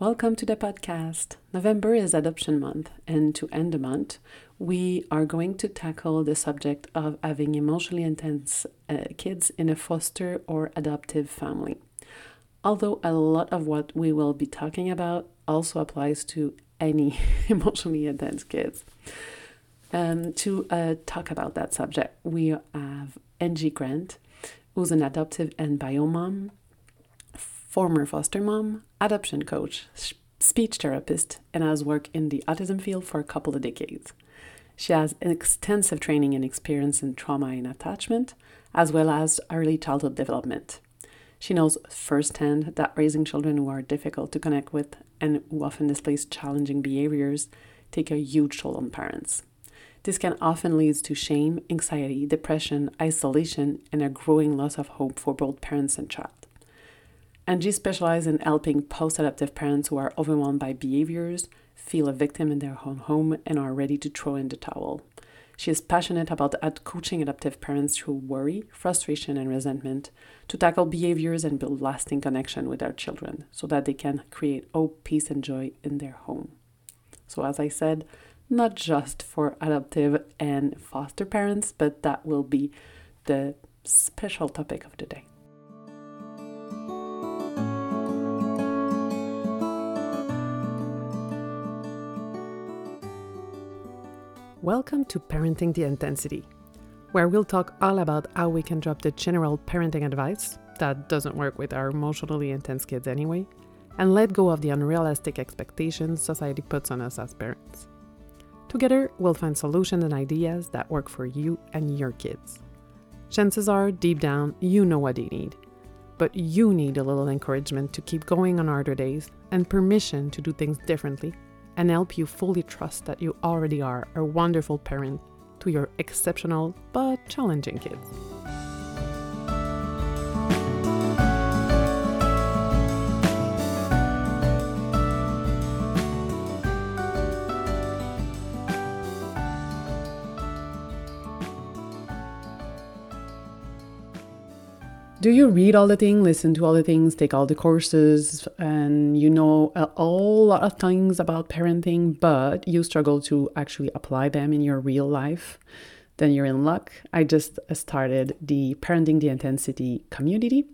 Welcome to the podcast. November is Adoption Month, and to end the month, we are going to tackle the subject of having emotionally intense uh, kids in a foster or adoptive family. Although a lot of what we will be talking about also applies to any emotionally intense kids. Um, to uh, talk about that subject, we have Angie Grandt, who's an adoptive and bio mom former foster mom, adoption coach, speech therapist, and has worked in the autism field for a couple of decades. She has extensive training and experience in trauma and attachment, as well as early childhood development. She knows firsthand that raising children who are difficult to connect with and who often display challenging behaviors take a huge toll on parents. This can often lead to shame, anxiety, depression, isolation, and a growing loss of hope for both parents and child. Angie specializes in helping post adoptive parents who are overwhelmed by behaviors, feel a victim in their own home, and are ready to throw in the towel. She is passionate about coaching adoptive parents through worry, frustration, and resentment to tackle behaviors and build lasting connection with their children so that they can create hope, peace, and joy in their home. So, as I said, not just for adoptive and foster parents, but that will be the special topic of the day. Welcome to Parenting the Intensity, where we'll talk all about how we can drop the general parenting advice that doesn't work with our emotionally intense kids anyway, and let go of the unrealistic expectations society puts on us as parents. Together, we'll find solutions and ideas that work for you and your kids. Chances are, deep down, you know what they need. But you need a little encouragement to keep going on harder days and permission to do things differently and help you fully trust that you already are a wonderful parent to your exceptional but challenging kids. Do you read all the things, listen to all the things, take all the courses, and you know a, a lot of things about parenting, but you struggle to actually apply them in your real life? Then you're in luck. I just started the Parenting the Intensity community,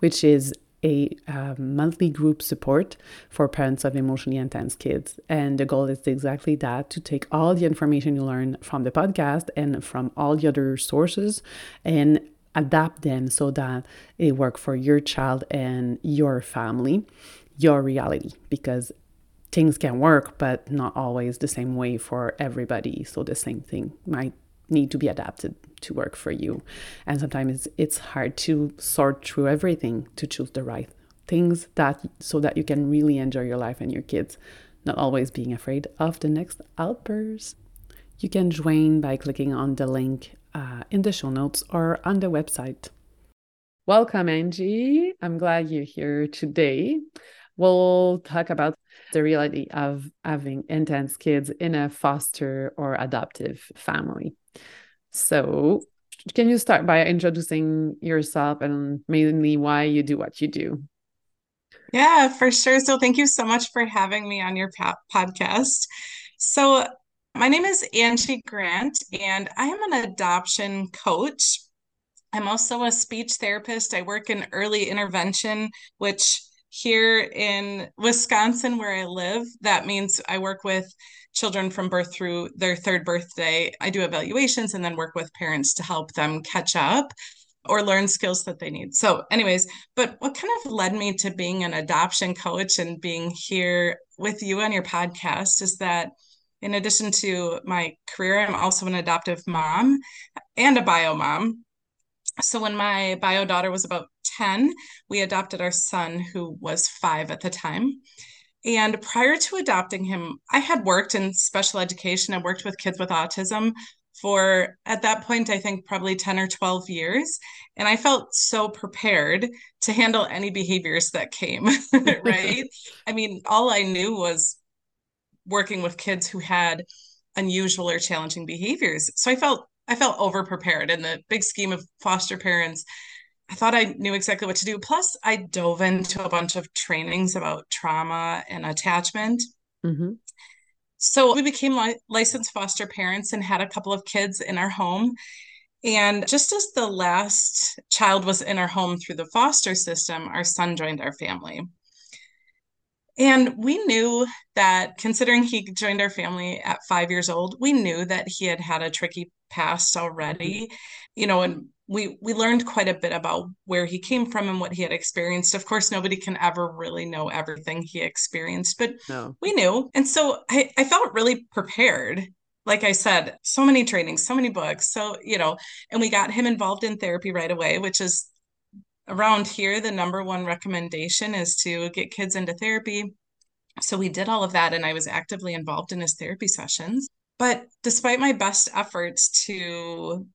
which is a uh, monthly group support for parents of emotionally intense kids. And the goal is exactly that to take all the information you learn from the podcast and from all the other sources and adapt them so that they work for your child and your family, your reality, because things can work, but not always the same way for everybody. So the same thing might need to be adapted to work for you. And sometimes it's hard to sort through everything to choose the right things that so that you can really enjoy your life and your kids, not always being afraid of the next outburst. You can join by clicking on the link uh, in the show notes or on the website. Welcome, Angie. I'm glad you're here today. We'll talk about the reality of having intense kids in a foster or adoptive family. So, can you start by introducing yourself and mainly why you do what you do? Yeah, for sure. So, thank you so much for having me on your podcast. So, my name is Angie Grandt, and I am an adoption coach. I'm also a speech therapist. I work in early intervention, which here in Wisconsin, where I live, that means I work with children from birth through their third birthday. I do evaluations and then work with parents to help them catch up or learn skills that they need. So, anyways, but what kind of led me to being an adoption coach and being here with you on your podcast is that in addition to my career, I'm also an adoptive mom and a bio mom. So when my bio daughter was about 10, we adopted our son, who was five at the time. And prior to adopting him, I had worked in special education. I worked with kids with autism for, at that point, I think probably 10 or 12 years. And I felt so prepared to handle any behaviors that came, right? I mean, all I knew was working with kids who had unusual or challenging behaviors. So I felt I felt over prepared in the big scheme of foster parents. I thought I knew exactly what to do. Plus, I dove into a bunch of trainings about trauma and attachment. Mm-hmm. So we became li- licensed foster parents and had a couple of kids in our home. And just as the last child was in our home through the foster system, our son joined our family. And we knew that considering he joined our family at five years old, we knew that he had had a tricky past already, mm-hmm. you know, and we we learned quite a bit about where he came from and what he had experienced. Of course, nobody can ever really know everything he experienced, but no. we knew. And so I, I felt really prepared. Like I said, so many trainings, so many books. So, you know, and we got him involved in therapy right away, which is around here, the number one recommendation is to get kids into therapy. So we did all of that, and I was actively involved in his therapy sessions. But despite my best efforts to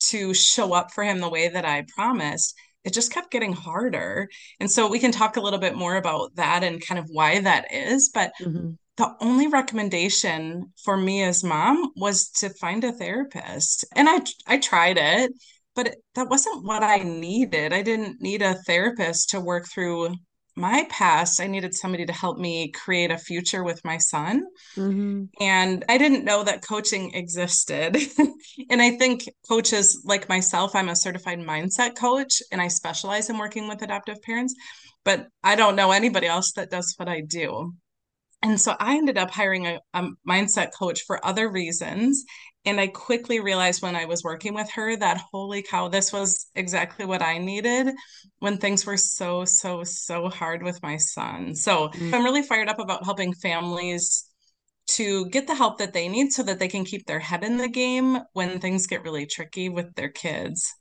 to show up for him the way that I promised, it just kept getting harder. And so we can talk a little bit more about that and kind of why that is. But mm-hmm. the only recommendation for me as mom was to find a therapist. And I I tried it but that wasn't what I needed. I didn't need a therapist to work through my past. I needed somebody to help me create a future with my son. Mm-hmm. And I didn't know that coaching existed. and I think coaches like myself, I'm a certified mindset coach and I specialize in working with adoptive parents, but I don't know anybody else that does what I do. And so I ended up hiring a, a, mindset coach for other reasons. And I quickly realized when I was working with her that, holy cow, this was exactly what I needed when things were so, so, so hard with my son. So mm-hmm. I'm really fired up about helping families to get the help that they need so that they can keep their head in the game when things get really tricky with their kids.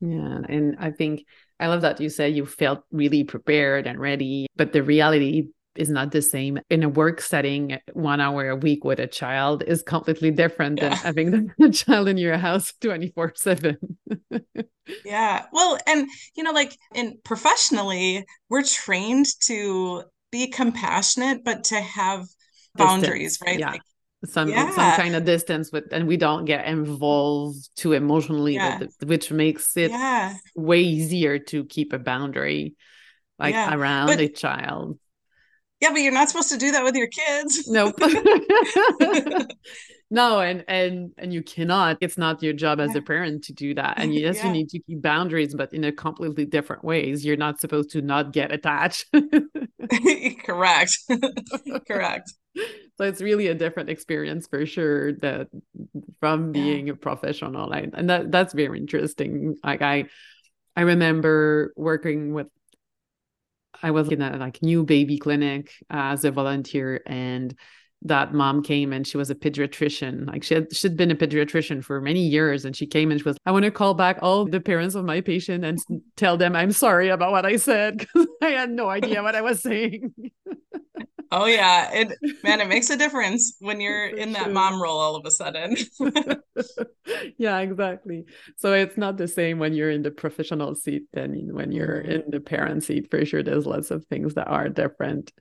Yeah. And I think I love that you said you felt really prepared and ready, but the reality is not the same in a work setting one hour a week with a child is completely different yeah. than having the child in your house 24 7 yeah well and you know like in professionally we're trained to be compassionate but to have boundaries distance. right yeah. Like, some yeah. some kind of distance with and we don't get involved too emotionally yeah. with, which makes it yeah. way easier to keep a boundary like around but, a child yeah, but you're not supposed to do that with your kids. Nope. no, and and and you cannot. It's not your job as a parent to do that. And yes, yeah. you need to keep boundaries, but in a completely different ways. You're not supposed to not get attached. Correct. Correct. So it's really a different experience for sure that from being yeah. a professional. And that that's very interesting. Like I I remember working with I was in a like new baby clinic uh, as a volunteer and that mom came and she was a pediatrician. Like she had she'd been a pediatrician for many years and she came and she was, I want to call back all the parents of my patient and tell them I'm sorry about what I said because I had no idea what I was saying. Oh yeah, it man, it makes a difference when you're in that mom role all of a sudden. yeah, exactly. So it's not the same when you're in the professional seat than when you're mm-hmm. in the parent seat. For sure, there's lots of things that are different.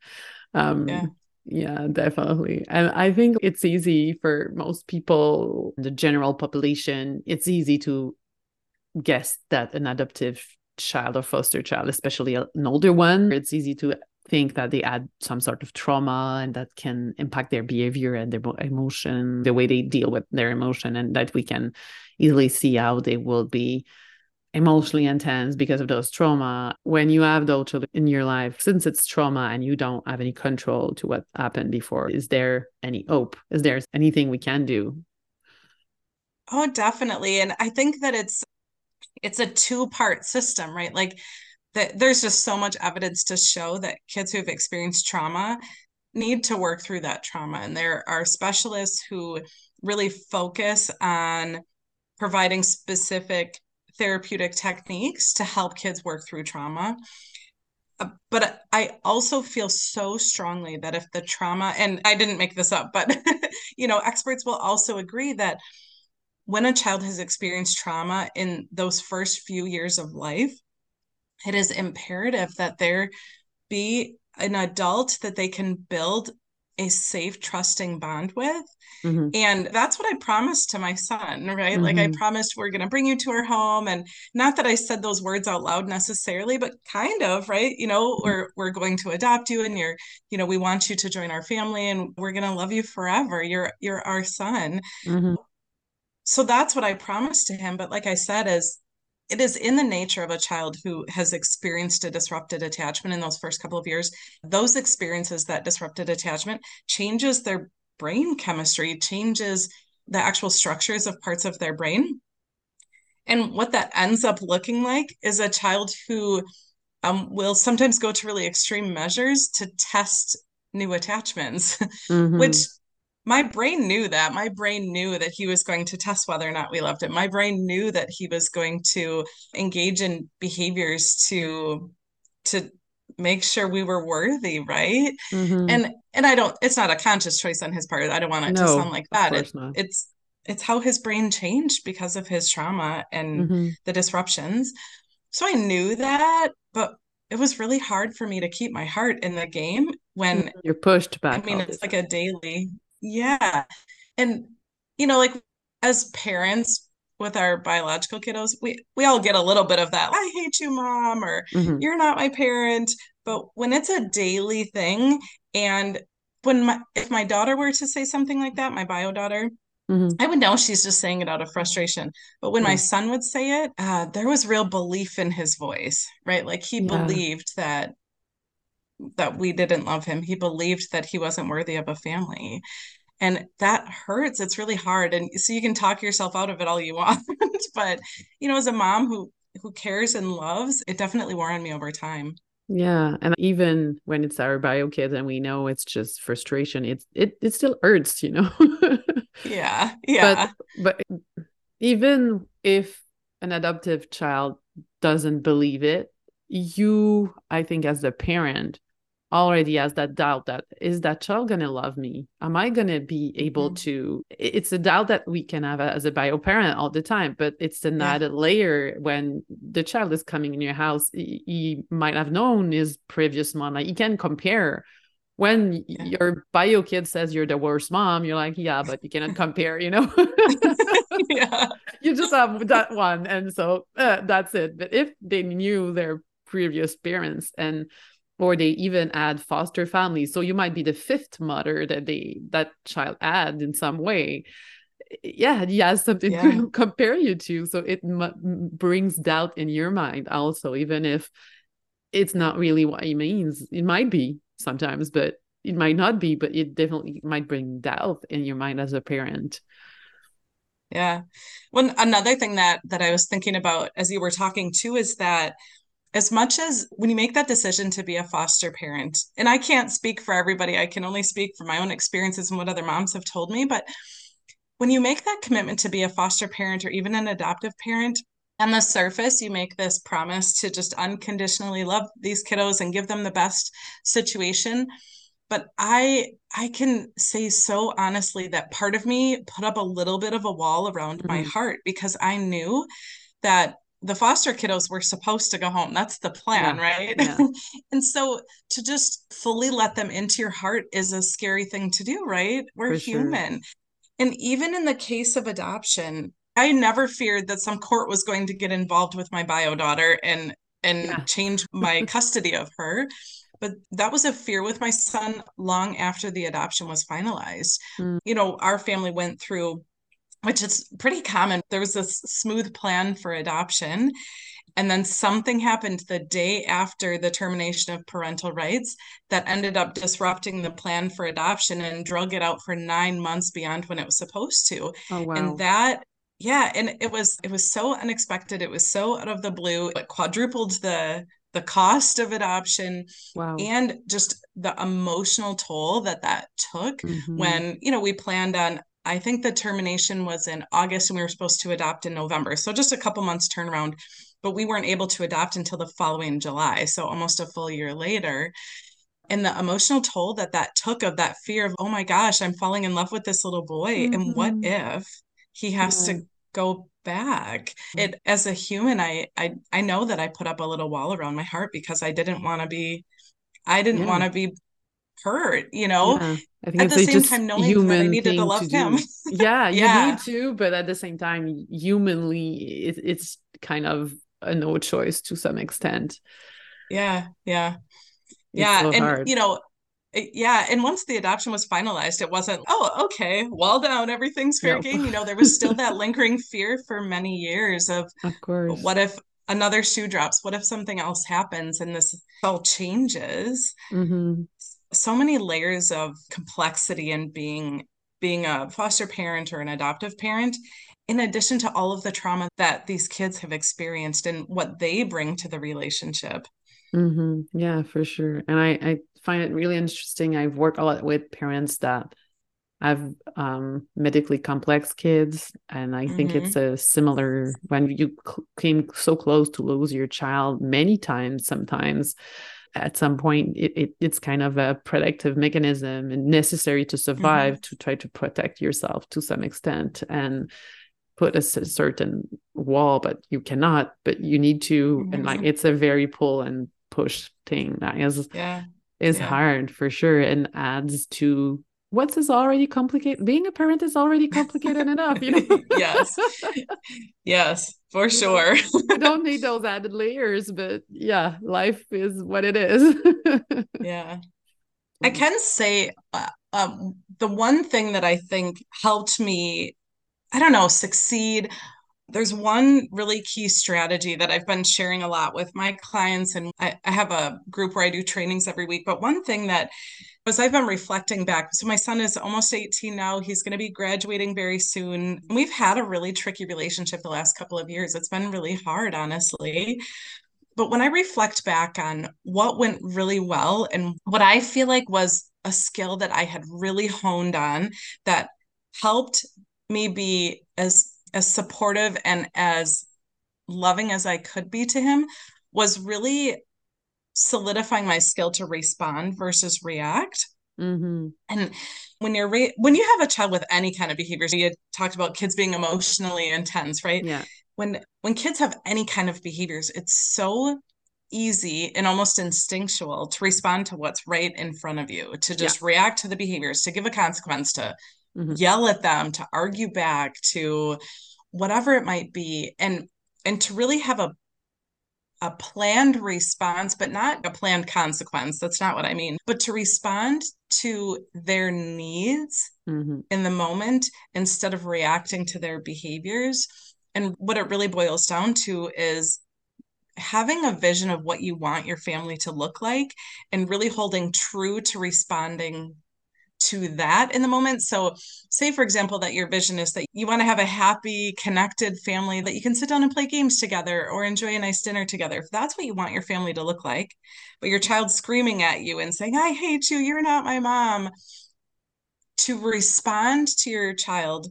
Um, yeah. Yeah, definitely. And I think it's easy for most people, the general population, it's easy to guess that an adoptive child or foster child, especially an older one, it's easy to think that they add some sort of trauma and that can impact their behavior and their emotion, the way they deal with their emotion, and that we can easily see how they will be emotionally intense because of those trauma. When you have those children in your life, since it's trauma and you don't have any control to what happened before, is there any hope? Is there anything we can do? Oh, definitely. And I think that it's it's a two-part system, right? Like that there's just so much evidence to show that kids who've experienced trauma need to work through that trauma. And there are specialists who really focus on providing specific therapeutic techniques to help kids work through trauma. Uh, but i also feel so strongly that if the trauma and i didn't make this up but you know experts will also agree that when a child has experienced trauma in those first few years of life it is imperative that there be an adult that they can build a safe, trusting bond with. Mm-hmm. And that's what I promised to my son, right? Mm-hmm. Like I mm-hmm. promised we're going to bring you to our home and not that I said those words out loud necessarily, but kind of, right? You know, mm-hmm. we're we're going to adopt you and you're, you know, we want you to join our family and we're going to love you forever. You're you're our son. Mm-hmm. So that's what I promised to him, but like I said is it is in the nature of a child who has experienced a disrupted attachment in those first couple of years those experiences that disrupted attachment changes their brain chemistry changes the actual structures of parts of their brain and what that ends up looking like is a child who um, will sometimes go to really extreme measures to test new attachments mm-hmm. which my brain knew that. My brain knew that he was going to test whether or not we loved it my brain knew that he was going to engage in behaviors to to make sure we were worthy right? Mm-hmm. and and i don't it's not a conscious choice on his part. I don't want it no, to sound like that. It, it's it's how his brain changed because of his trauma and mm-hmm. the disruptions. So i knew that but it was really hard for me to keep my heart in the game when you're pushed back i mean it's like a daily yeah. And you know, like as parents with our biological kiddos, we we all get a little bit of that. I hate you, mom, or mm-hmm. you're not my parent. But when it's a daily thing and when my if my daughter were to say something like that, my bio daughter, Mm-hmm. I would know she's just saying it out of frustration. But when mm-hmm. my son would say it, uh, there was real belief in his voice, right? Like he yeah. believed that that we didn't love him. He believed that he wasn't worthy of a family. And that hurts. It's really hard. And so you can talk yourself out of it all you want. but, you know, as a mom who who cares and loves, it definitely wore on me over time. Yeah. And even when it's our bio kids and we know it's just frustration, it's it it still hurts, you know. yeah. Yeah. But but even if an adoptive child doesn't believe it, you, I think, as a parent, already has that doubt that is that child going to love me am i going to be able mm-hmm. to it's a doubt that we can have as a bio parent all the time but it's another yeah. layer when the child is coming in your house he, he might have known his previous mom like you can compare when yeah. your bio kid says you're the worst mom you're like yeah but you cannot compare you know yeah you just have that one and so uh, that's it but if they knew their previous parents and or they even add foster families. So you might be the fifth mother that they that child add in some way. Yeah he has something yeah. to compare you to. So it m- brings doubt in your mind also even if it's not really what it means. It might be sometimes but it might not be but it definitely might bring doubt in your mind as a parent. Yeah. One another thing that that i was thinking about as you were talking too is that as much as when you make that decision to be a foster parent, and I can't speak for everybody, I can only speak for my own experiences and what other moms have told me, but when you make that commitment to be a foster parent or even an adoptive parent, on the surface, you make this promise to just unconditionally love these kiddos and give them the best situation. But I I can say so honestly that part of me put up a little bit of a wall around mm-hmm. my heart because I knew that the foster kiddos were supposed to go home. That's the plan, yeah, right? Yeah. and so to just fully let them into your heart is a scary thing to do, right? We're For human. Sure. And even in the case of adoption, I never feared that some court was going to get involved with my bio daughter and and yeah. change my custody of her. But that was a fear with my son long after the adoption was finalized. Mm. You know, our family went through which is pretty common. There was this smooth plan for adoption. And then something happened the day after the termination of parental rights that ended up disrupting the plan for adoption and drug it out for nine months beyond when it was supposed to. Oh, wow. And that yeah and it was it was so unexpected it was so out of the blue it quadrupled the the cost of adoption wow. and just the emotional toll that that took mm-hmm. when you know we planned on I think the termination was in August and we were supposed to adopt in November. So just a couple months turnaround, but we weren't able to adopt until the following July. So almost a full year later. And the emotional toll that that took of that fear of, oh my gosh, I'm falling in love with this little boy. Mm-hmm. And what mm-hmm. if he has yeah. to go back it as a human I, I i know that i put up a little wall around my heart because i didn't want to be i didn't yeah. want to be hurt, you know. Yeah. I think at the same time knowing human that I needed to love to him. yeah, you yeah. need to, but at the same time, humanly, it, it's kind of a no choice to some extent. Yeah, yeah, it's yeah, so and hard. you know, yeah and once the adoption was finalized it wasn't oh okay wall down everything's fair game you know there was still that lingering fear for many years of of course what if another shoe drops what if something else happens and this all changes mm-hmm. So many layers of complexity in being being a foster parent or an adoptive parent in addition to all of the trauma that these kids have experienced and what they bring to the relationship mm-hmm. yeah for sure and I, I find it really interesting i've worked a lot with parents that have um, medically complex kids and i mm-hmm. think it's a similar when you came so close to lose your child many times sometimes at some point it, it, it's kind of a protective mechanism and necessary to survive mm-hmm. to try to protect yourself to some extent and put a certain wall but you cannot but you need to mm-hmm. and like mm-hmm. it's a very pull and push thing that is yeah is yeah. hard for sure and adds to what's is already complicated being a parent is already complicated enough you know yes yes for sure you don't need those added layers but yeah life is what it is yeah i can say uh, um, the one thing that i think helped me I don't know, succeed. There's one really key strategy that I've been sharing a lot with my clients, and I, I have a group where I do trainings every week. But one thing that as I've been reflecting back, so my son is almost 18 now. He's going to be graduating very soon. We've had a really tricky relationship the last couple of years. It's been really hard, honestly. But when I reflect back on what went really well and what I feel like was a skill that I had really honed on that helped me be as as supportive and as loving as I could be to him was really solidifying my skill to respond versus react. Mm-hmm. And when you're re- when you have a child with any kind of behaviors, you talked about kids being emotionally intense, right? Yeah. When when kids have any kind of behaviors, it's so easy and almost instinctual to respond to what's right in front of you, to just yeah. react to the behaviors, to give a consequence, to mm-hmm. yell at them, to argue back, to whatever it might be. And and to really have a a planned response, but not a planned consequence. That's not what I mean. But to respond to their needs mm-hmm. in the moment instead of reacting to their behaviors. And what it really boils down to is having a vision of what you want your family to look like and really holding true to responding to that in the moment. So, say, for example, that your vision is that you want to have a happy, connected family that you can sit down and play games together or enjoy a nice dinner together. If that's what you want your family to look like, but your child's screaming at you and saying, I hate you, you're not my mom, to respond to your child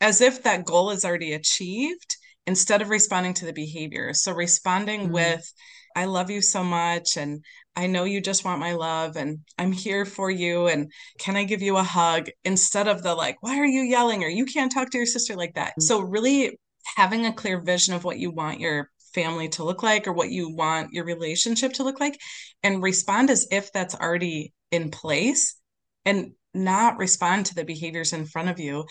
as if that goal is already achieved instead of responding to the behavior. So, responding mm-hmm. with, I love you so much and I know you just want my love and I'm here for you and can I give you a hug instead of the like why are you yelling or you can't talk to your sister like that. Mm-hmm. So really having a clear vision of what you want your family to look like or what you want your relationship to look like and respond as if that's already in place and not respond to the behaviors in front of you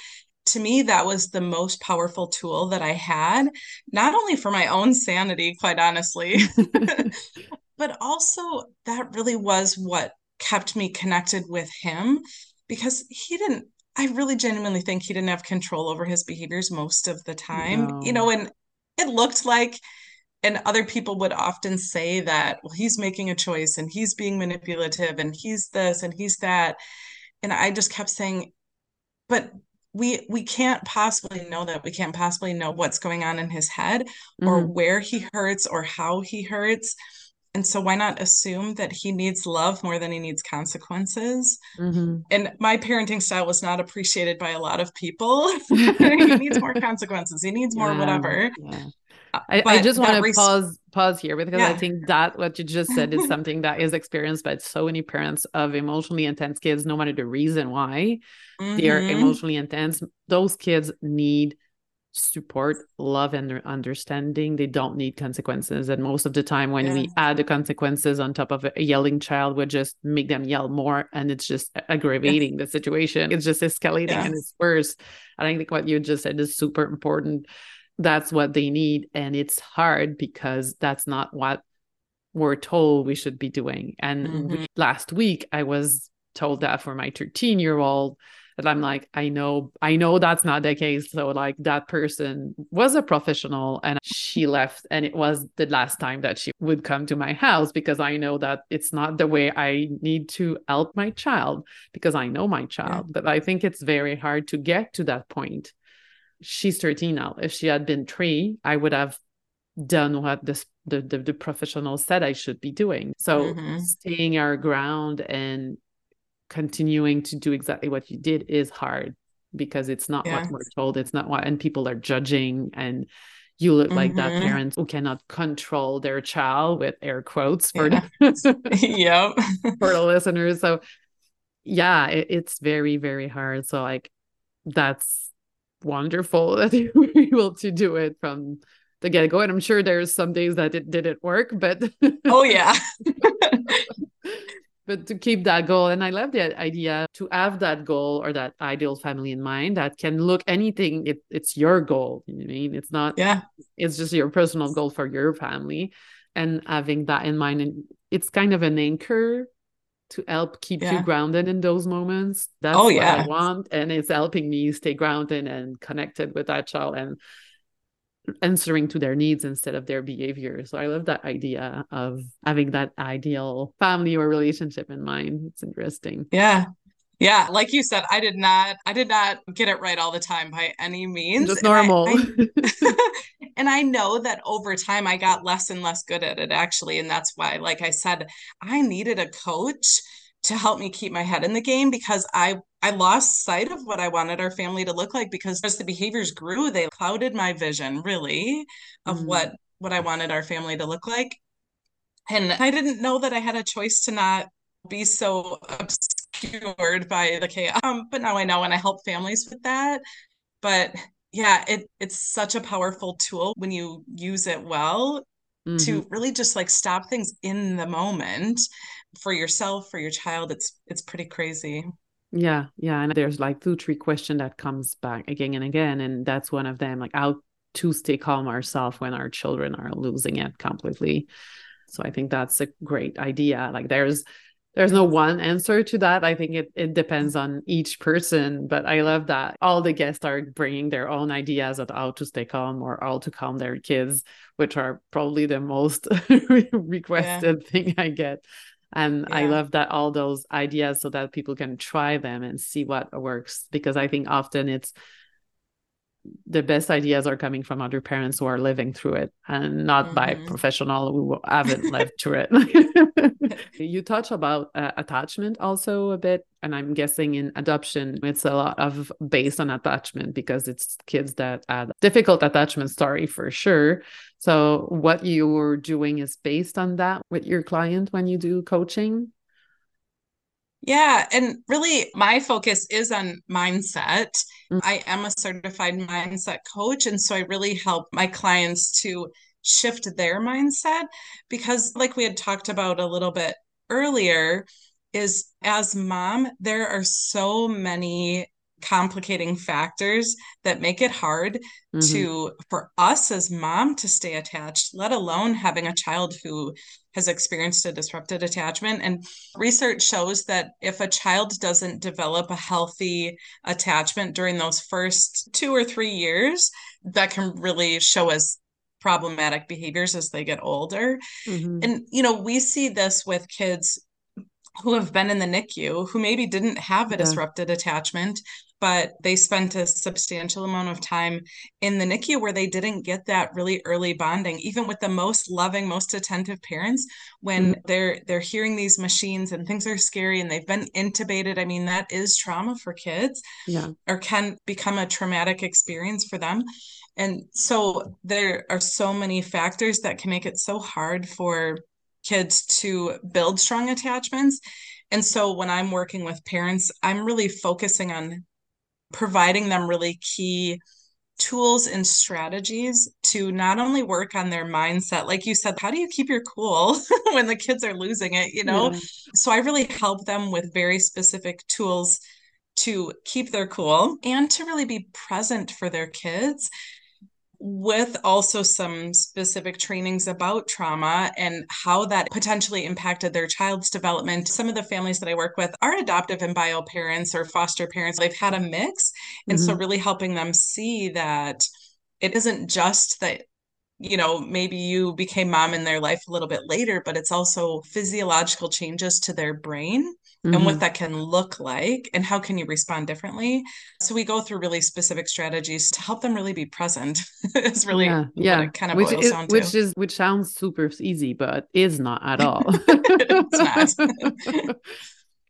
to me that was the most powerful tool that i had not only for my own sanity quite honestly but also that really was what kept me connected with him because he didn't i really genuinely think he didn't have control over his behaviors most of the time no. you know and it looked like and other people would often say that well he's making a choice and he's being manipulative and he's this and he's that and i just kept saying but we we can't possibly know that we can't possibly know what's going on in his head mm-hmm. or where he hurts or how he hurts and so why not assume that he needs love more than he needs consequences mm-hmm. and my parenting style was not appreciated by a lot of people he needs more consequences he needs more yeah, whatever yeah. I, I, just want to res- pause pause here because yeah. I think that what you just said is something that is experienced by so many parents of emotionally intense kids, no matter the reason why mm-hmm. they are mm-hmm. emotionally intense. Those kids need support, love, and understanding. They don't need consequences. And most of the time, when yeah. we add the consequences on top of a yelling child, we just make them yell more. And it's just aggravating the situation. It's just escalating yeah. and it's worse. And I think what you just said is super important. That's what they need. And it's hard because that's not what we're told we should be doing. And mm-hmm. last week, I was told that for my 13 year old that I'm like, I know, I know that's not the case. So like that person was a professional and she left and it was the last time that she would come to my house because I know that it's not the way I need to help my child because I know my child. Yeah. But I think it's very hard to get to that point. She's 13 now. If she had been three, I would have done what this the, the, the professional said I should be doing. So mm-hmm. staying our ground and continuing to do exactly what you did is hard because it's not what we're told it's not what and people are judging and you look like mm-hmm. that parent who cannot control their child with air quotes for yeah. the yep. for the listeners so yeah it, it's very very hard so like that's wonderful that you were able to do it from the get-go and i'm sure there's some days that it didn't work but oh yeah but to keep that goal and i love the idea to have that goal or that ideal family in mind that can look anything it, it's your goal you know I mean it's not yeah it's just your personal goal for your family and having that in mind and it's kind of an anchor to help keep yeah. you grounded in those moments that's oh, yeah. what i want and it's helping me stay grounded and connected with that child and answering to their needs instead of their behavior. So I love that idea of having that ideal family or relationship in mind. It's interesting. Yeah. Yeah, like you said, I did not I did not get it right all the time by any means. Just normal. And I, and I know that over time I got less and less good at it actually and that's why like I said I needed a coach to help me keep my head in the game because I I lost sight of what I wanted our family to look like because as the behaviors grew, they clouded my vision really of mm. what what I wanted our family to look like. And I didn't know that I had a choice to not be so obscured by the chaos. Um, but now I know and I help families with that. But yeah, it it's such a powerful tool when you use it well mm-hmm. to really just like stop things in the moment for yourself for your child it's it's pretty crazy yeah yeah and there's like two three question that comes back again and again and that's one of them like how to stay calm ourselves when our children are losing it completely so i think that's a great idea like there's there's no one answer to that. I think it, it depends on each person, but I love that all the guests are bringing their own ideas of how to stay calm or how to calm their kids, which are probably the most requested yeah. thing I get. And yeah. I love that all those ideas so that people can try them and see what works because I think often it's the best ideas are coming from other parents who are living through it and not mm-hmm. by professional who haven't lived through it. You touch about uh, attachment also a bit and i'm guessing in adoption it's a lot of based on attachment because it's kids that had difficult attachment story for sure. So what you're doing is based on that with your client when you do coaching yeah. And really, my focus is on mindset. Mm-hmm. I am a certified mindset coach. And so I really help my clients to shift their mindset because, like we had talked about a little bit earlier, is as mom, there are so many complicating factors that make it hard mm-hmm. to for us as mom to stay attached let alone having a child who has experienced a disrupted attachment and research shows that if a child doesn't develop a healthy attachment during those first 2 or 3 years that can really show as problematic behaviors as they get older mm-hmm. and you know we see this with kids who have been in the NICU who maybe didn't have a yeah. disrupted attachment, but they spent a substantial amount of time in the NICU where they didn't get that really early bonding, even with the most loving, most attentive parents. When mm-hmm. they're they're hearing these machines and things are scary and they've been intubated, I mean that is trauma for kids, yeah, or can become a traumatic experience for them. And so there are so many factors that can make it so hard for kids to build strong attachments. And so when I'm working with parents, I'm really focusing on providing them really key tools and strategies to not only work on their mindset like you said how do you keep your cool when the kids are losing it you know yeah. so i really help them with very specific tools to keep their cool and to really be present for their kids with also some specific trainings about trauma and how that potentially impacted their child's development. Some of the families that I work with are adoptive and bio parents or foster parents. They've had a mix. And mm-hmm. so, really helping them see that it isn't just that you know, maybe you became mom in their life a little bit later, but it's also physiological changes to their brain mm-hmm. and what mm-hmm. that can look like and how can you respond differently. So we go through really specific strategies to help them really be present. it's really yeah, yeah. kind of which is, which is which sounds super easy, but is not at all. it's not.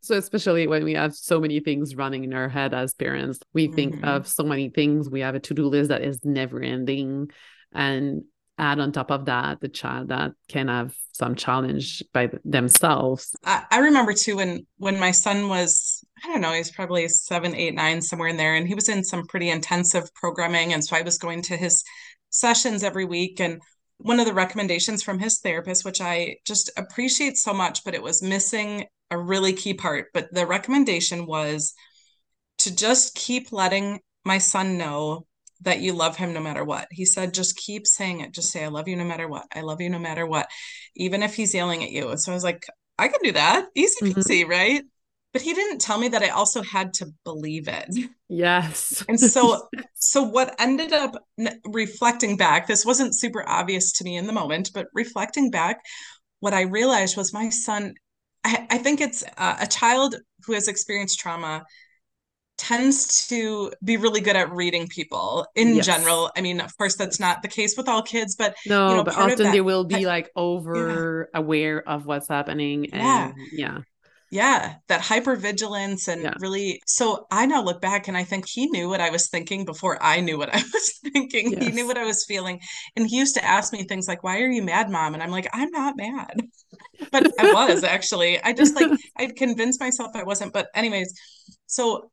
So, especially when we have so many things running in our head as parents, we think mm-hmm. of so many things. We have a to do list that is never ending. And add on top of that the child that can have some challenge by themselves. I, I, remember too when when my son was i don't know he's probably seven eight nine somewhere in there and he was in some pretty intensive programming and so i was going to his sessions every week and one of the recommendations from his therapist which i just appreciate so much but it was missing a really key part but the recommendation was to just keep letting my son know that you love him no matter what. He said, just keep saying it. Just say, I love you no matter what. I love you no matter what, even if he's yelling at you. So I was like, I can do that. Easy mm-hmm. peasy, mm-hmm. right? But he didn't tell me that I also had to believe it. Yes. and so, so what ended up reflecting back, this wasn't super obvious to me in the moment, but reflecting back, what I realized was my son, I, I think it's uh, a child who has experienced trauma tends to be really good at reading people in yes. general. I mean, of course, that's not the case with all kids, but no, you know, but often that, they will be like over yeah. aware of what's happening. And yeah. yeah. Yeah, that hypervigilance and yeah. really. So I now look back and I think he knew what I was thinking before I knew what I was thinking. Yes. He knew what I was feeling. And he used to ask me things like, Why are you mad, mom? And I'm like, I'm not mad. but I was actually. I just like, I'd convinced myself I wasn't. But, anyways, so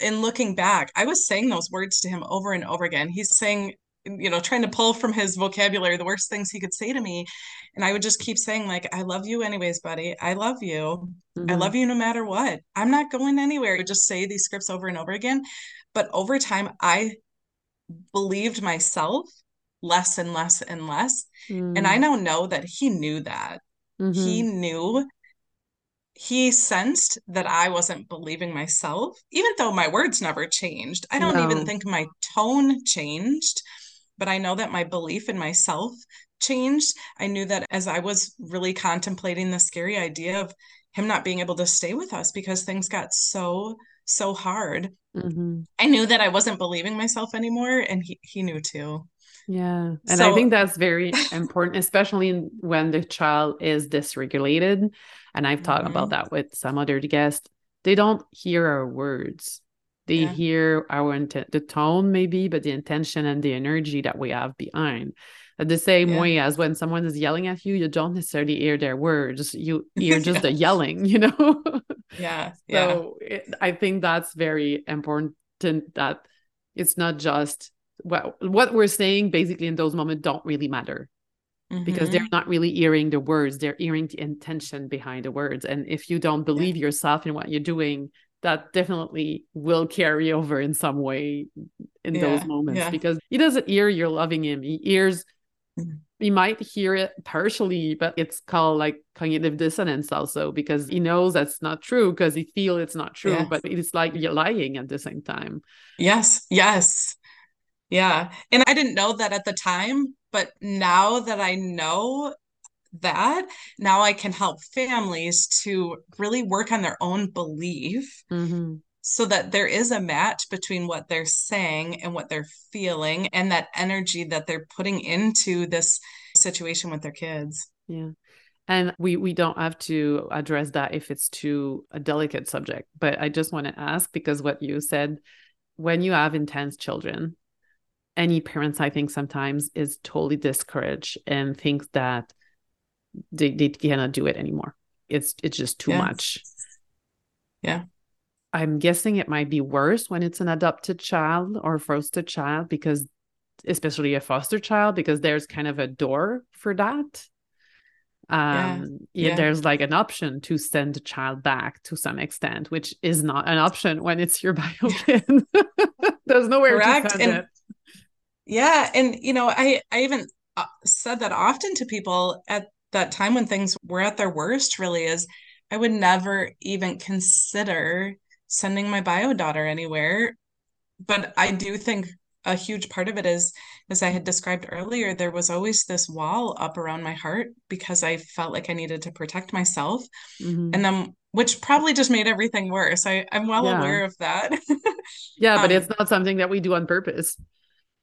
in looking back, I was saying those words to him over and over again. He's saying, you know, trying to pull from his vocabulary the worst things he could say to me. And I would just keep saying, like, I love you anyways, buddy. I love you. Mm-hmm. I love you no matter what. I'm not going anywhere. I would just say these scripts over and over again. But over time, I believed myself less and less and less. Mm-hmm. And I mm. now know that he knew that. Mm-hmm. He knew he sensed that I wasn't believing myself, even though my words never changed. I don't no. even think my tone changed, but I know that my belief in myself changed. I knew that as I was really contemplating the scary idea of him not being able to stay with us because things got so, so hard, mm-hmm. I knew that I wasn't believing myself anymore. And he, he knew too. Yeah. And so, I think that's very important, especially when the child is dysregulated and I've talked mm-hmm. about that with some other guests, they don't hear our words. They yeah. hear our intent, the tone maybe, but the intention and the energy that we have behind. The same yeah. way as when someone is yelling at you, you don't necessarily hear their words. You hear just the yelling, you know? yeah. So it, I think that's very important that it's not just well, what we're saying basically in those moments don't really matter mm-hmm. because they're mm-hmm. not really hearing the words they're hearing the intention behind the words and if you don't believe yeah. yourself in what you're doing that definitely will carry over in some way in yeah. those moments yeah. because he doesn't hear you're loving him he hears mm-hmm. he might hear it partially but it's called like cognitive dissonance also because he knows that's not true because he feel it's not true yes. but it's like you're lying at the same time yes yes yeah and i didn't know that at the time but now that I know that, now I can help families to really work on their own belief. Mm-hmm. So that there is a match between what they're saying and what they're feeling, and that energy that they're putting into this situation with their kids. Yeah and we we don't have to address that if it's too a delicate subject but i just want to ask because what you said when you have intense children any parents i think sometimes is totally discouraged and thinks that they, they cannot do it anymore. It's it's just too much. Yeah. I'm guessing it might be worse when it's an adopted child or foster child because especially a foster child because there's kind of a door for that. Um yeah, yeah, there's like an option to send the child back to some extent which is not an option when it's your bio kid there's nowhere Correct. to send and, it yeah and you know i i even uh, said that often to people at that time when things were at their worst really is i would never even consider sending my bio daughter anywhere. But i do think a huge part of it is as i had described earlier there was always this wall up around my heart because i felt like i needed to protect myself. Mm-hmm. and then which probably just made everything worse. I i'm well yeah. aware of that. Yeah but um, it's not something that we do on purpose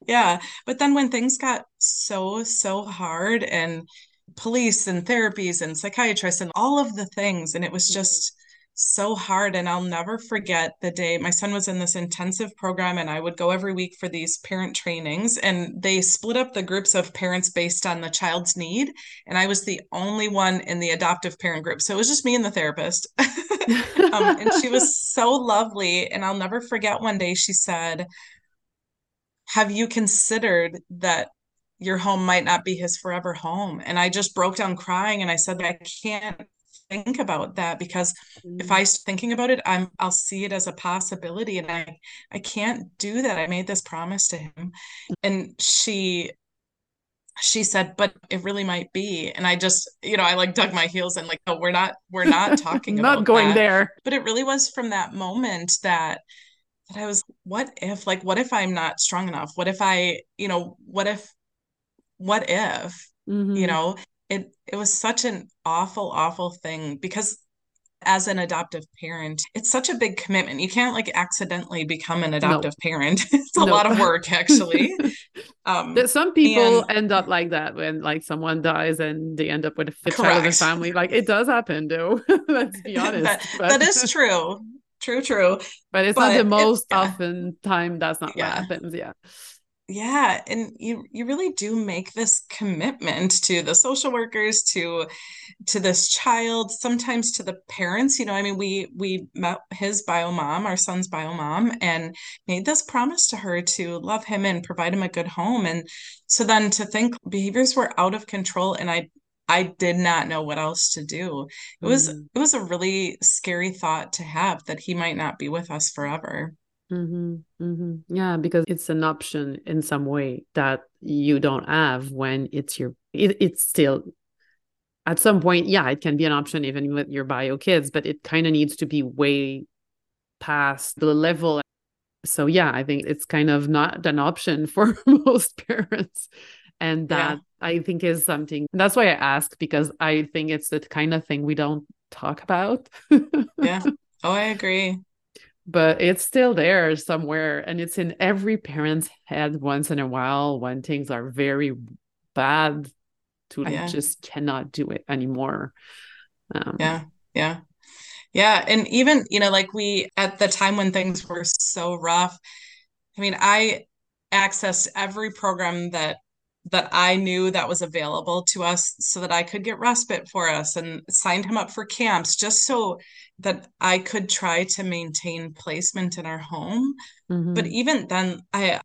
yeah but then when things got so so hard and police and therapies and psychiatrists and all of the things and it was mm-hmm. just so hard. And I'll never forget the day my son was in this intensive program, and I would go every week for these parent trainings. And they split up the groups of parents based on the child's need. And I was the only one in the adoptive parent group. So it was just me and the therapist. um, and she was so lovely. And I'll never forget one day she said, Have you considered that your home might not be his forever home. And I just broke down crying and I said, I can't think about that because mm. if I start thinking about it, I'm I'll see it as a possibility and I I can't do that. I made this promise to him. And she she said, but it really might be. And I just, you know, I like dug my heels and like, oh, we're not, we're not talking not going that. there. But it really was from that moment that that I was, what if, like, what if I'm not strong enough? What if I, you know, what if, what if, mm-hmm. you know, it it was such an awful awful thing because as an adoptive parent it's such a big commitment you can't like accidentally become an adoptive no. parent it's a no. lot of work actually um some people and, end up like that when like someone dies and they end up with a fifth child in the family like it does happen though let's be honest that, that is true true true. But it's but not the most often time that's not yeah. what happens yeah. Yeah and you you really do make this commitment to the social workers to to this child sometimes to the parents you know i mean we we met his bio mom our son's bio mom and made this promise to her to love him and provide him a good home. And so then to think behaviors were out of control and i I did not know what else to do. It was mm. it was a really scary thought to have that he might not be with us forever. Mm-hmm, mm-hmm. Yeah, because it's an option in some way that you don't have when it's your. It, it's still at some point, yeah, it can be an option even with your bio kids, but it kind of needs to be way past the level. So yeah, I think it's kind of not an option for most parents, and that yeah. I think is something. That's why I ask because I think it's the kind of thing we don't talk about. yeah. Oh, I agree but it's still there somewhere and it's in every parent's head once in a while when things are very bad to yeah. just cannot do it anymore um, yeah yeah yeah and even you know like we at the time when things were so rough i mean i accessed every program that that I knew that was available to us so that I could get respite for us and signed him up for camps just so that I could try to maintain placement in our home. Mm-hmm. But even then, I,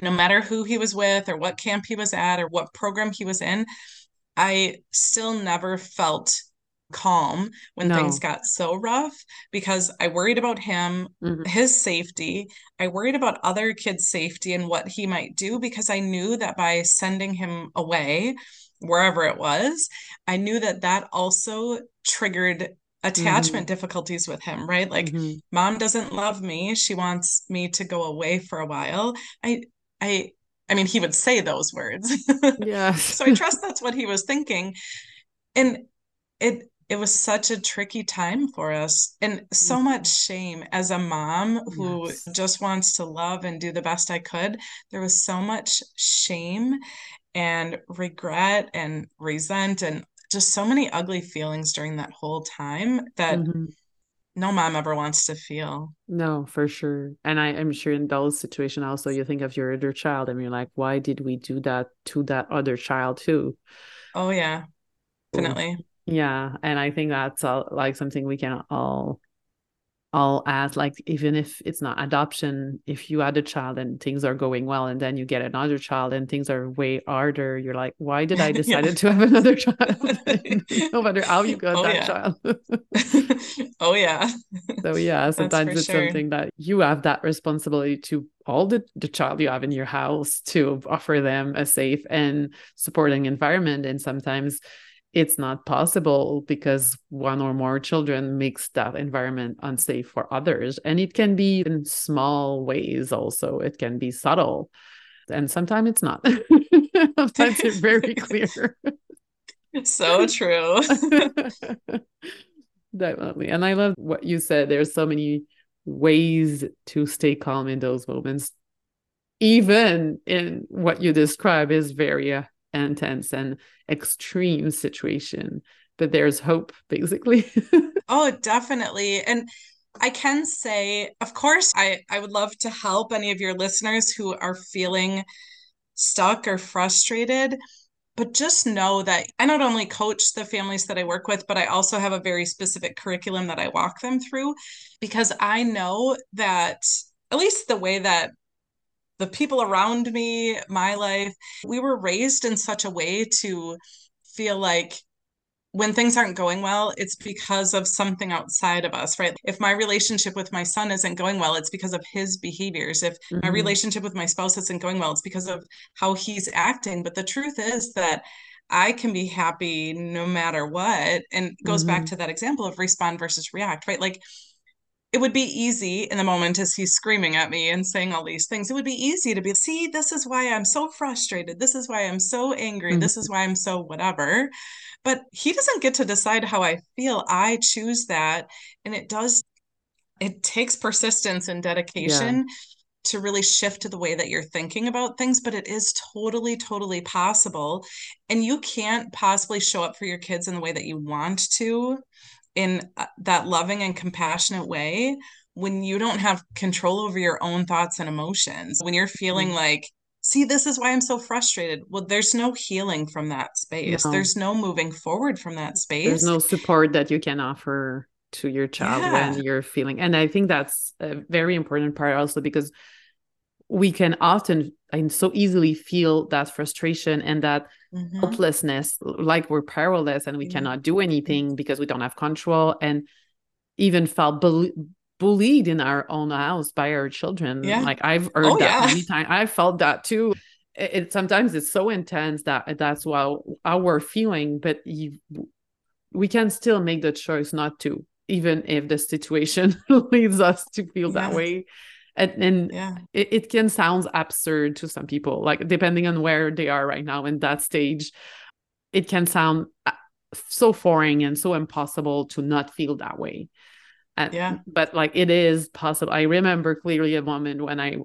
no matter who he was with or what camp he was at or what program he was in, I still never felt calm when no. things got so rough because I worried about him, mm-hmm. his safety. I worried about other kids' safety and what he might do because I knew that by sending him away, wherever it was, I knew that that also triggered attachment mm-hmm. difficulties with him, right? Like mm-hmm. mom doesn't love me. She wants me to go away for a while. I I I mean he would say those words. Yeah. so I trust that's what he was thinking. And it it was such a tricky time for us and so mm-hmm. much shame as a mom who yes. just wants to love and do the best I could. There was so much shame and regret and resent and just so many ugly feelings during that whole time that mm-hmm. no mom ever wants to feel. No, for sure. And I am sure in those situations also you think of your other child and you're like, why did we do that to that other child too? Oh yeah. Definitely. Yeah. And I think that's all, like something we can all I'll ask, like, even if it's not adoption, if you had a child and things are going well, and then you get another child and things are way harder, you're like, why did I decide yeah. to have another child? no matter how you got oh, that yeah. child. oh, yeah. So, yeah, sometimes it's sure. something that you have that responsibility to all the, the child you have in your house to offer them a safe and supporting environment. And sometimes it's not possible because one or more children makes that environment unsafe for others. And it can be in small ways also. It can be subtle. And sometimes it's not. Sometimes it's very clear. So true. Definitely. And i love what you said. There's so many ways to stay calm in those moments. Even in what you describe is very uh, intense and extreme situation but there's hope basically. Oh definitely. And i can say of course i i would love to help any of your listeners who are feeling stuck or frustrated but just know that I not only coach the families that I work with, but I also have a very specific curriculum that I walk them through because I know that at least the way that the people around me, my life, we were raised in such a way to feel like when things aren't going well, it's because of something outside of us, right? If my relationship with my son isn't going well, it's because of his behaviors. If mm-hmm. my relationship with my spouse isn't going well, it's because of how he's acting. But the truth is that I can be happy no matter what. And goes mm-hmm. back to that example of respond versus react, right? Like it would be easy in the moment as he's screaming at me and saying all these things. It would be easy to be, see, this is why I'm so frustrated. This is why I'm so angry. Mm-hmm. This is why I'm so whatever. But he doesn't get to decide how I feel. I choose that. And it does, it takes persistence and dedication. Yeah. To really shift to the way that you're thinking about things, but it is totally, totally possible. And you can't possibly show up for your kids in the way that you want to in uh, that loving and compassionate way when you don't have control over your own thoughts and emotions when you're feeling mm-hmm. like see this is why i'm so frustrated well there's no healing from that space no. there's no moving forward from that space there's no support that you can offer to your child yeah. when you're feeling and i think that's a very important part also because we can often and so easily feel that frustration and that mm-hmm. helplessness like we're powerless and we mm-hmm. cannot do anything because we don't have control and even felt bu- bullied in our own house by our children yeah. like i've heard oh, that yeah. many times i felt that too it, it, sometimes it's so intense that that's what we're feeling but you, we can still make the choice not to even if the situation leads us to feel yeah. that way and, and yeah. it, it can sound absurd to some people like depending on where they are right now in that stage it can sound uh, so foreign and so impossible to not feel that way. And, yeah. but like it is possible. I remember clearly a moment when i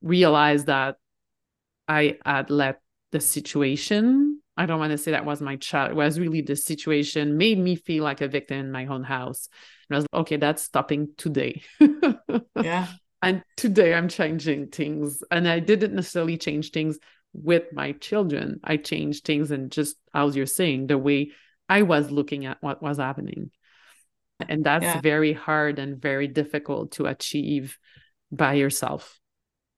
realized that i had let the situation. I don't want to say that was my child it was really the situation made me feel like a victim in my own house. And i was like okay that's stopping today. Yeah and today i'm changing things and i didn't necessarily change things with my children i changed things and just as you're saying the way i was looking at what was happening and that's yeah. very hard and very difficult to achieve by yourself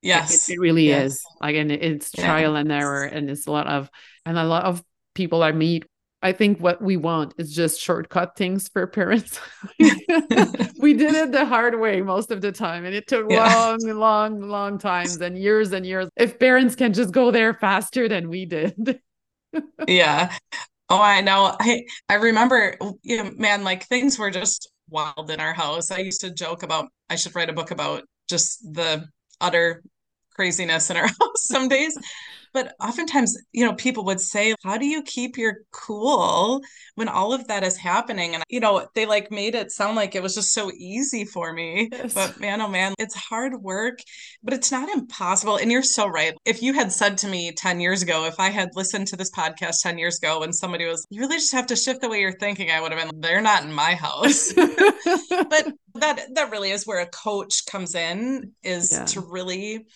yes it, it really yes. is like and it's trial yeah. and error and it's a lot of and a lot of people i meet I think what we want is just shortcut things for parents. we did it the hard way most of the time, and it took yeah. long, long, long times and years and years. If parents can just go there faster than we did. yeah. Oh, I know. I I remember, you know, man, like things were just wild in our house. I used to joke about I should write a book about just the utter craziness in our house some days but oftentimes, you know, people would say, How do you keep your cool when all of that is happening? And, you know, they like made it sound like it was just so easy for me. Yes. But man, oh man, it's hard work, but it's not impossible. And you're so right. If you had said to me 10 years ago, if I had listened to this podcast 10 years ago and somebody was, You really just have to shift the way you're thinking, I would have been, They're not in my house. but that that really is where a coach comes in is yeah. to really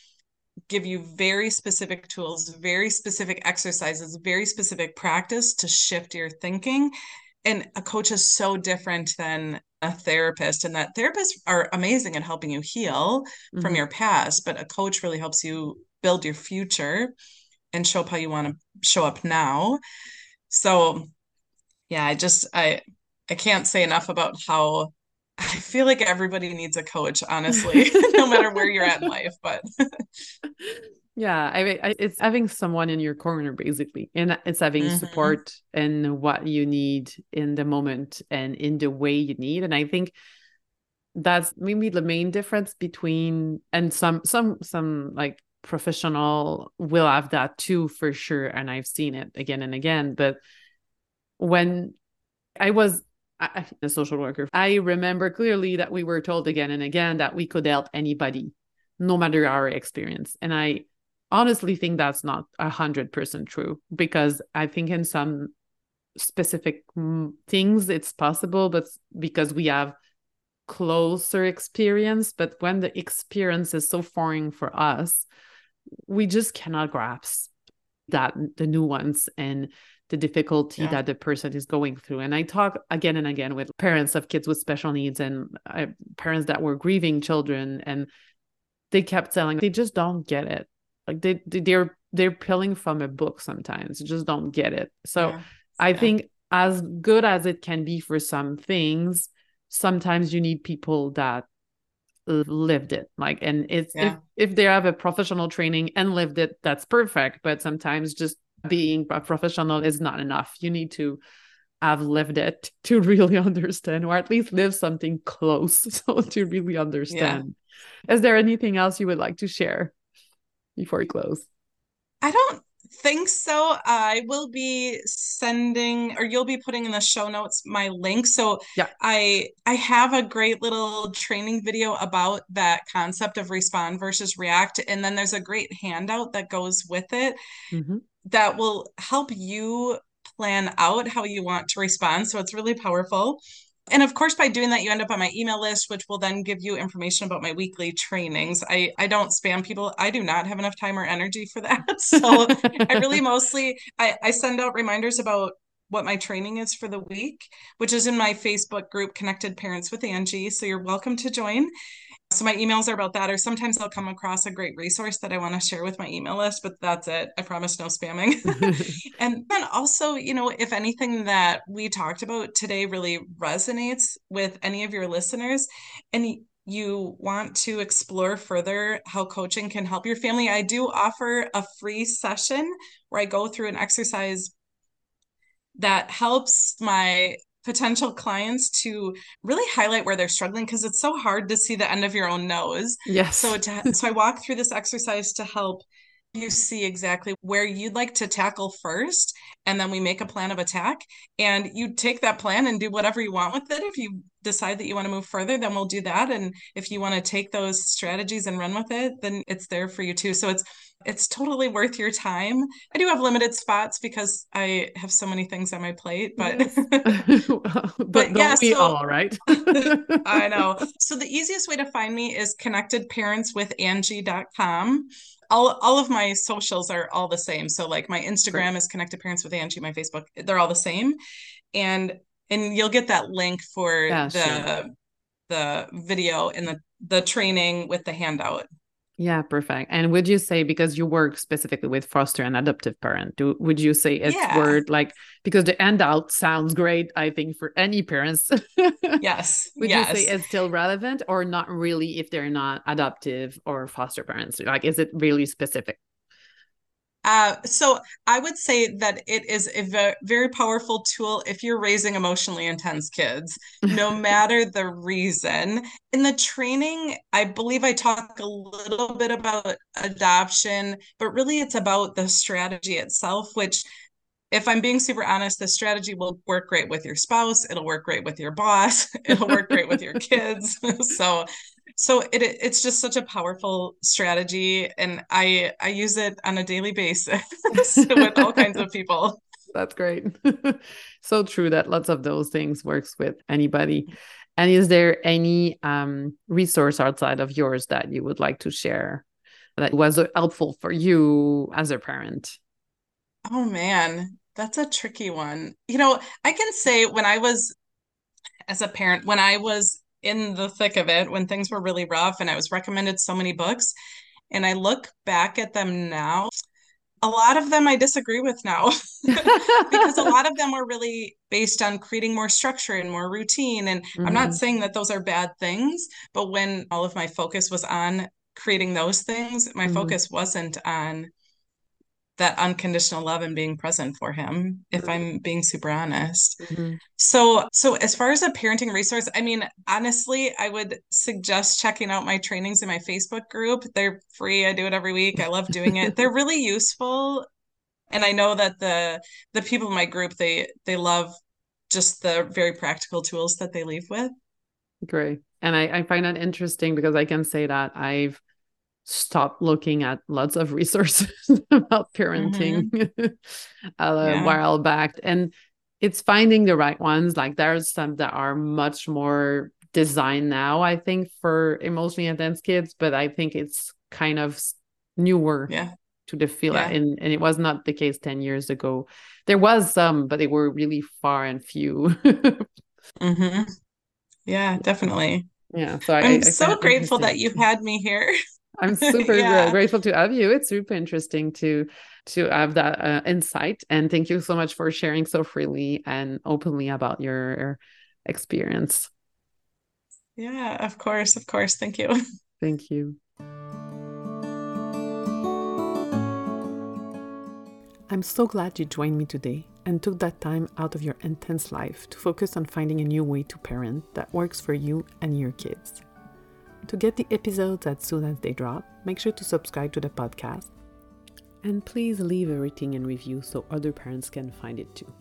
give you very specific tools, very specific exercises, very specific practice to shift your thinking and a coach is so different than a therapist and that therapists are amazing at helping you heal mm-hmm. from your past but a coach really helps you build your future and show up how you want to show up now so yeah i just i i can't say enough about how i feel like everybody needs a coach honestly no matter where you're at in life but yeah I, I, it's having someone in your corner basically and it's having mm-hmm. support in what you need in the moment and in the way you need and i think that's maybe the main difference between and some some some like professional will have that too for sure and i've seen it again and again but when i was a social worker. I remember clearly that we were told again and again that we could help anybody no matter our experience. And i honestly think that's not a hundred percent true because I think in some specific mm, things it's possible, but because we have closer experience, but when the experience is so foreign for us, we just cannot grasp that the nuance and the difficulty yeah. that the person is going through. And I talk again and again with parents of kids with special needs and uh, parents that were grieving children, and they kept telling they just don't get it like they they're they're pulling from a book sometimes just don't get it so yeah. i yeah. think as good as it can be for some things sometimes you need people that lived it like and it's yeah. if, if they have a professional training and lived it that's perfect but sometimes just being a professional is not enough you need to have lived it to really understand or at least live something close so to really understand yeah. is there anything else you would like to share before we close? I don't think so. I will be sending or you'll be putting in the show notes my link. So yeah. I I have a great little training video about that concept of respond versus react and then there's a great handout that goes with it mm-hmm. That will help you plan out how you want to respond. So it's really powerful. And of course, by doing that, you end up on my email list, which will then give you information about my weekly trainings. I, I don't spam people. I do not have enough time or energy for that. So I really mostly I, I send out reminders about what my training is for the week, which is in my Facebook group, Connected Parents with Angie. So you're welcome to join. So my emails are about that, or sometimes I'll come across a great resource that I want to share with my email list, but that's it. I promise no spamming. and then also, you know, if anything that we talked about today really resonates with any of your listeners and you want to explore further how coaching can help your family, I do offer a free session where I go through an exercise that helps my potential clients to really highlight where they're struggling because it's so hard to see the end of your own nose. Yes. So to, so I walk through this exercise to help you see exactly where you'd like to tackle first and then we make a plan of attack and you take that plan and do whatever you want with it if you decide that you want to move further then we'll do that and if you want to take those strategies and run with it then it's there for you too so it's it's totally worth your time. I do have limited spots because I have so many things on my plate, but yes. but, but yeah, we so, all right. I know. So the easiest way to find me is connectedparentswithangie.com. All, all of my socials are all the same. So like my Instagram is connected parents with Angie, my Facebook, they're all the same. And and you'll get that link for yeah, the sure. the video and the the training with the handout. Yeah, perfect. And would you say because you work specifically with foster and adoptive parent, do, would you say it's yeah. word like because the handout sounds great, I think for any parents. yes. would yes. you say it's still relevant or not really if they're not adoptive or foster parents? Like is it really specific? Uh, so I would say that it is a ve- very powerful tool if you're raising emotionally intense kids, no matter the reason. In the training, I believe I talk a little bit about adoption, but really it's about the strategy itself, which if I'm being super honest, the strategy will work great with your spouse. It'll work great with your boss. It'll work great with your kids. so so it it's just such a powerful strategy and i i use it on a daily basis with all kinds of people. That's great. So true that lots of those things works with anybody. And is there any um, resource outside of yours that you would like to share that was helpful for you as a parent? Oh man that's a tricky one. You know, I can say when I was as a parent, when I was in the thick of it, when things were really rough and I was recommended so many books, and I look back at them now, a lot of them I disagree with now because a lot of them were really based on creating more structure and more routine. And mm-hmm. I'm not mm-hmm. saying that those are bad things, but when all of my focus was on creating those things, my mm-hmm. focus wasn't on that unconditional love and being present for him if mm-hmm. i'm being super honest. Mm-hmm. so so as far as a parenting resource i mean honestly i would suggest checking out my trainings in my facebook group. They're free. I do it every week. I love doing it. They're really useful. And i know that the the people in my group they they love just the very practical tools that they leave with. Great. And I, I find that interesting because i can say that i've stopped looking at lots of resources about parenting mm-hmm. a yeah. while back and it's finding the right ones like there's some that are much more designed now i think for emotionally intense kids but i think it's kind of newer yeah to the field yeah. and, and it was not the case 10 years ago there was some but they were really far and few mm-hmm. yeah definitely yeah so I, am so grateful that you had me here I'm super yeah. grateful to have you. It's super interesting to to have that uh, insight, and thank you so much for sharing so freely and openly about your experience. Yeah, of course, of course. Thank you. Thank you. I'm so glad you joined me today and took that time out of your intense life to focus on finding a new way to parent that works for you and your kids. To get the episodes as soon as they drop, make sure to subscribe to the podcast. And please leave a rating and review so other parents can find it too.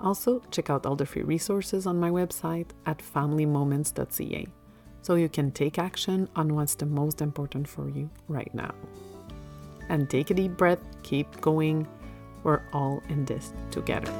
Also, check out all the free resources on my website at familymoments.ca so you can take action on what's the most important for you right now. And take a deep breath, keep going. We're all in this together.